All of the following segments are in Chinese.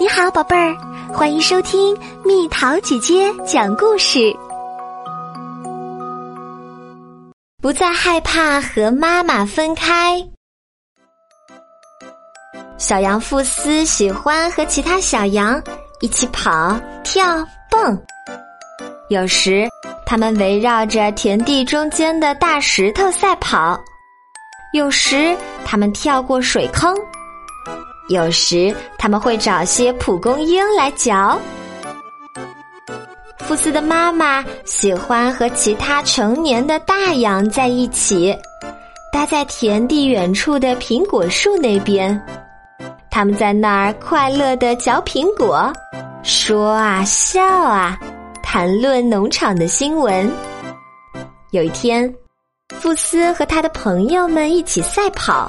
你好，宝贝儿，欢迎收听蜜桃姐姐讲故事。不再害怕和妈妈分开。小羊富斯喜欢和其他小羊一起跑、跳、蹦。有时，他们围绕着田地中间的大石头赛跑；有时，他们跳过水坑。有时他们会找些蒲公英来嚼。福斯的妈妈喜欢和其他成年的大羊在一起，待在田地远处的苹果树那边。他们在那儿快乐的嚼苹果，说啊笑啊，谈论农场的新闻。有一天，福斯和他的朋友们一起赛跑，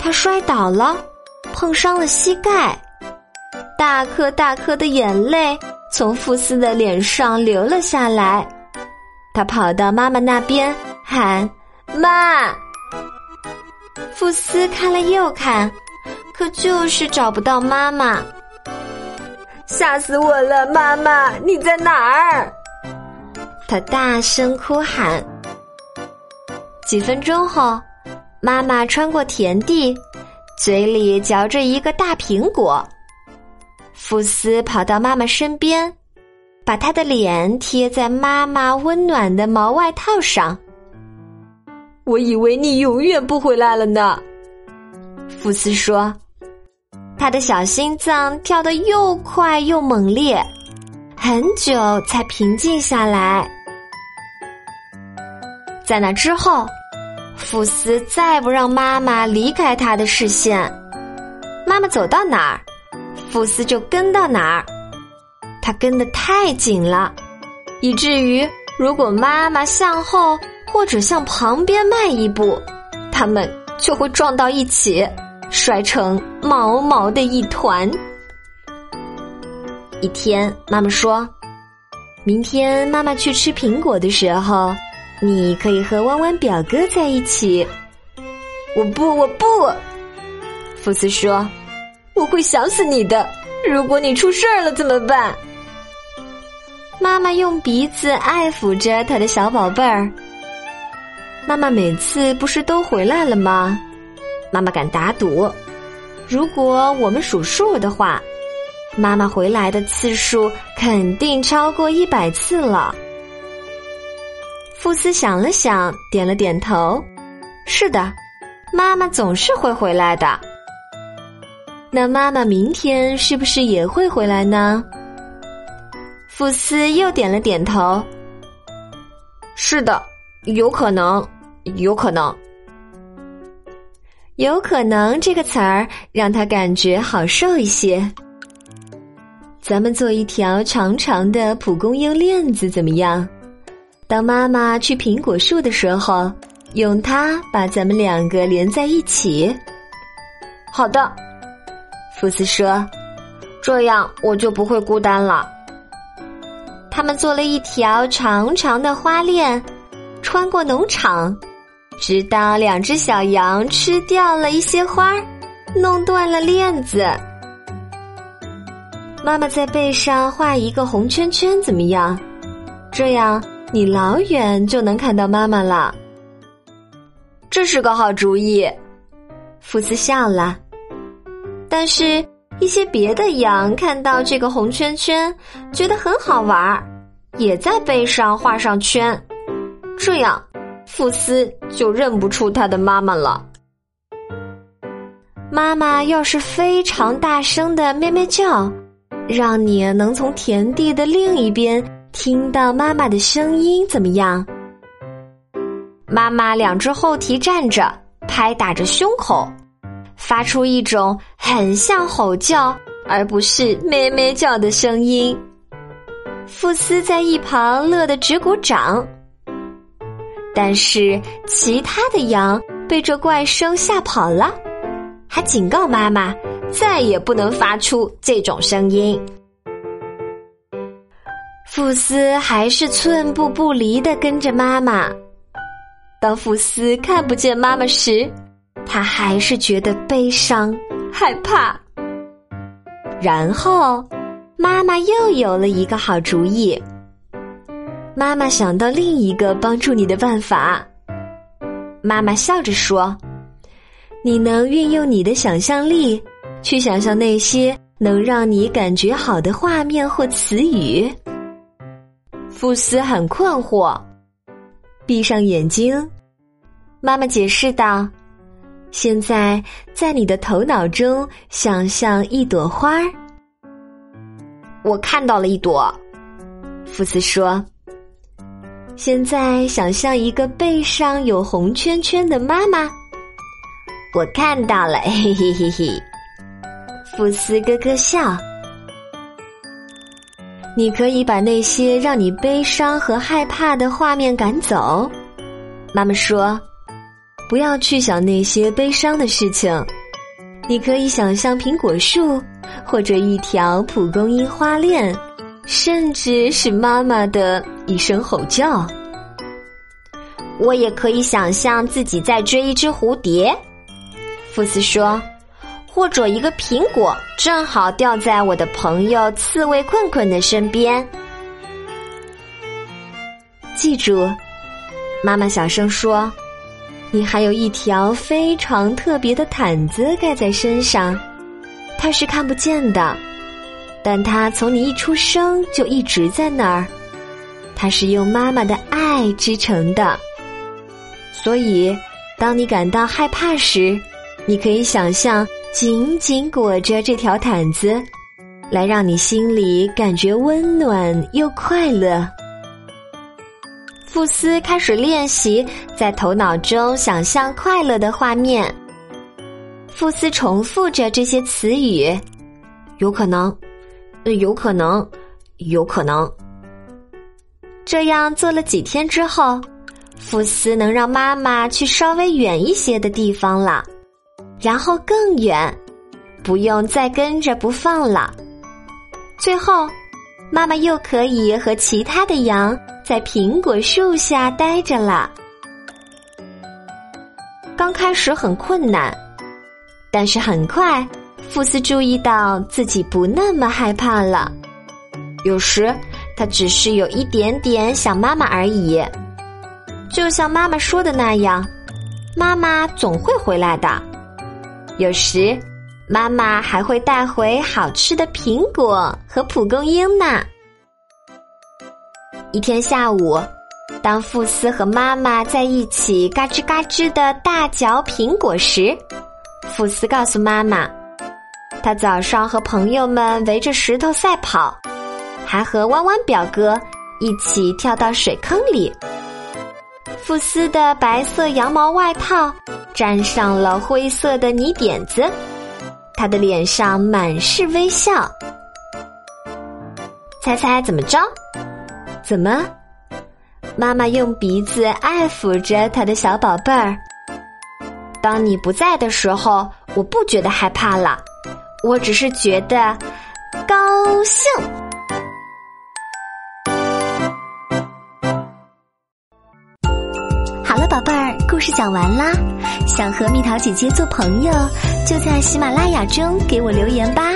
他摔倒了。碰伤了膝盖，大颗大颗的眼泪从福斯的脸上流了下来。他跑到妈妈那边喊：“妈！”福斯看了又看，可就是找不到妈妈。吓死我了！妈妈，你在哪儿？他大声哭喊。几分钟后，妈妈穿过田地。嘴里嚼着一个大苹果，福斯跑到妈妈身边，把他的脸贴在妈妈温暖的毛外套上。我以为你永远不回来了呢，福斯说，他的小心脏跳得又快又猛烈，很久才平静下来。在那之后。福斯再不让妈妈离开他的视线，妈妈走到哪儿，福斯就跟到哪儿。他跟得太紧了，以至于如果妈妈向后或者向旁边迈一步，他们就会撞到一起，摔成毛毛的一团。一天，妈妈说：“明天妈妈去吃苹果的时候。”你可以和弯弯表哥在一起。我不，我不。福斯说：“我会想死你的。如果你出事儿了怎么办？”妈妈用鼻子爱抚着他的小宝贝儿。妈妈每次不是都回来了吗？妈妈敢打赌，如果我们数数的话，妈妈回来的次数肯定超过一百次了。福斯想了想，点了点头。是的，妈妈总是会回来的。那妈妈明天是不是也会回来呢？福斯又点了点头。是的，有可能，有可能，有可能这个词儿让他感觉好受一些。咱们做一条长长的蒲公英链子，怎么样？当妈妈去苹果树的时候，用它把咱们两个连在一起。好的，福斯说：“这样我就不会孤单了。”他们做了一条长长的花链，穿过农场，直到两只小羊吃掉了一些花，弄断了链子。妈妈在背上画一个红圈圈，怎么样？这样。你老远就能看到妈妈了，这是个好主意。福斯笑了，但是，一些别的羊看到这个红圈圈，觉得很好玩儿，也在背上画上圈，这样，福斯就认不出他的妈妈了。妈妈要是非常大声的咩咩叫，让你能从田地的另一边。听到妈妈的声音怎么样？妈妈两只后蹄站着，拍打着胸口，发出一种很像吼叫而不是咩咩叫的声音。富斯在一旁乐得直鼓掌，但是其他的羊被这怪声吓跑了，还警告妈妈再也不能发出这种声音。福斯还是寸步不离的跟着妈妈。当福斯看不见妈妈时，他还是觉得悲伤、害怕。然后，妈妈又有了一个好主意。妈妈想到另一个帮助你的办法。妈妈笑着说：“你能运用你的想象力，去想象那些能让你感觉好的画面或词语。”福斯很困惑，闭上眼睛。妈妈解释道：“现在在你的头脑中想象一朵花儿。”我看到了一朵，福斯说。现在想象一个背上有红圈圈的妈妈，我看到了，嘿嘿嘿嘿。福斯咯咯笑。你可以把那些让你悲伤和害怕的画面赶走。妈妈说：“不要去想那些悲伤的事情。你可以想象苹果树，或者一条蒲公英花链。”甚至是妈妈的一声吼叫。我也可以想象自己在追一只蝴蝶，福斯说，或者一个苹果正好掉在我的朋友刺猬困困的身边。记住，妈妈小声说：“你还有一条非常特别的毯子盖在身上，它是看不见的。”但它从你一出生就一直在那儿，它是用妈妈的爱织成的。所以，当你感到害怕时，你可以想象紧紧裹着这条毯子，来让你心里感觉温暖又快乐。富斯开始练习在头脑中想象快乐的画面。富斯重复着这些词语，有可能。有可能，有可能。这样做了几天之后，福斯能让妈妈去稍微远一些的地方了，然后更远，不用再跟着不放了。最后，妈妈又可以和其他的羊在苹果树下待着了。刚开始很困难，但是很快。福斯注意到自己不那么害怕了，有时他只是有一点点想妈妈而已。就像妈妈说的那样，妈妈总会回来的。有时，妈妈还会带回好吃的苹果和蒲公英呢。一天下午，当富斯和妈妈在一起嘎吱嘎吱的大嚼苹果时，富斯告诉妈妈。他早上和朋友们围着石头赛跑，还和弯弯表哥一起跳到水坑里。富斯的白色羊毛外套沾上了灰色的泥点子，他的脸上满是微笑。猜猜怎么着？怎么？妈妈用鼻子爱抚着他的小宝贝儿。当你不在的时候，我不觉得害怕了。我只是觉得高兴。宝贝儿，故事讲完啦。想和蜜桃姐姐做朋友，就在喜马拉雅中给我留言吧。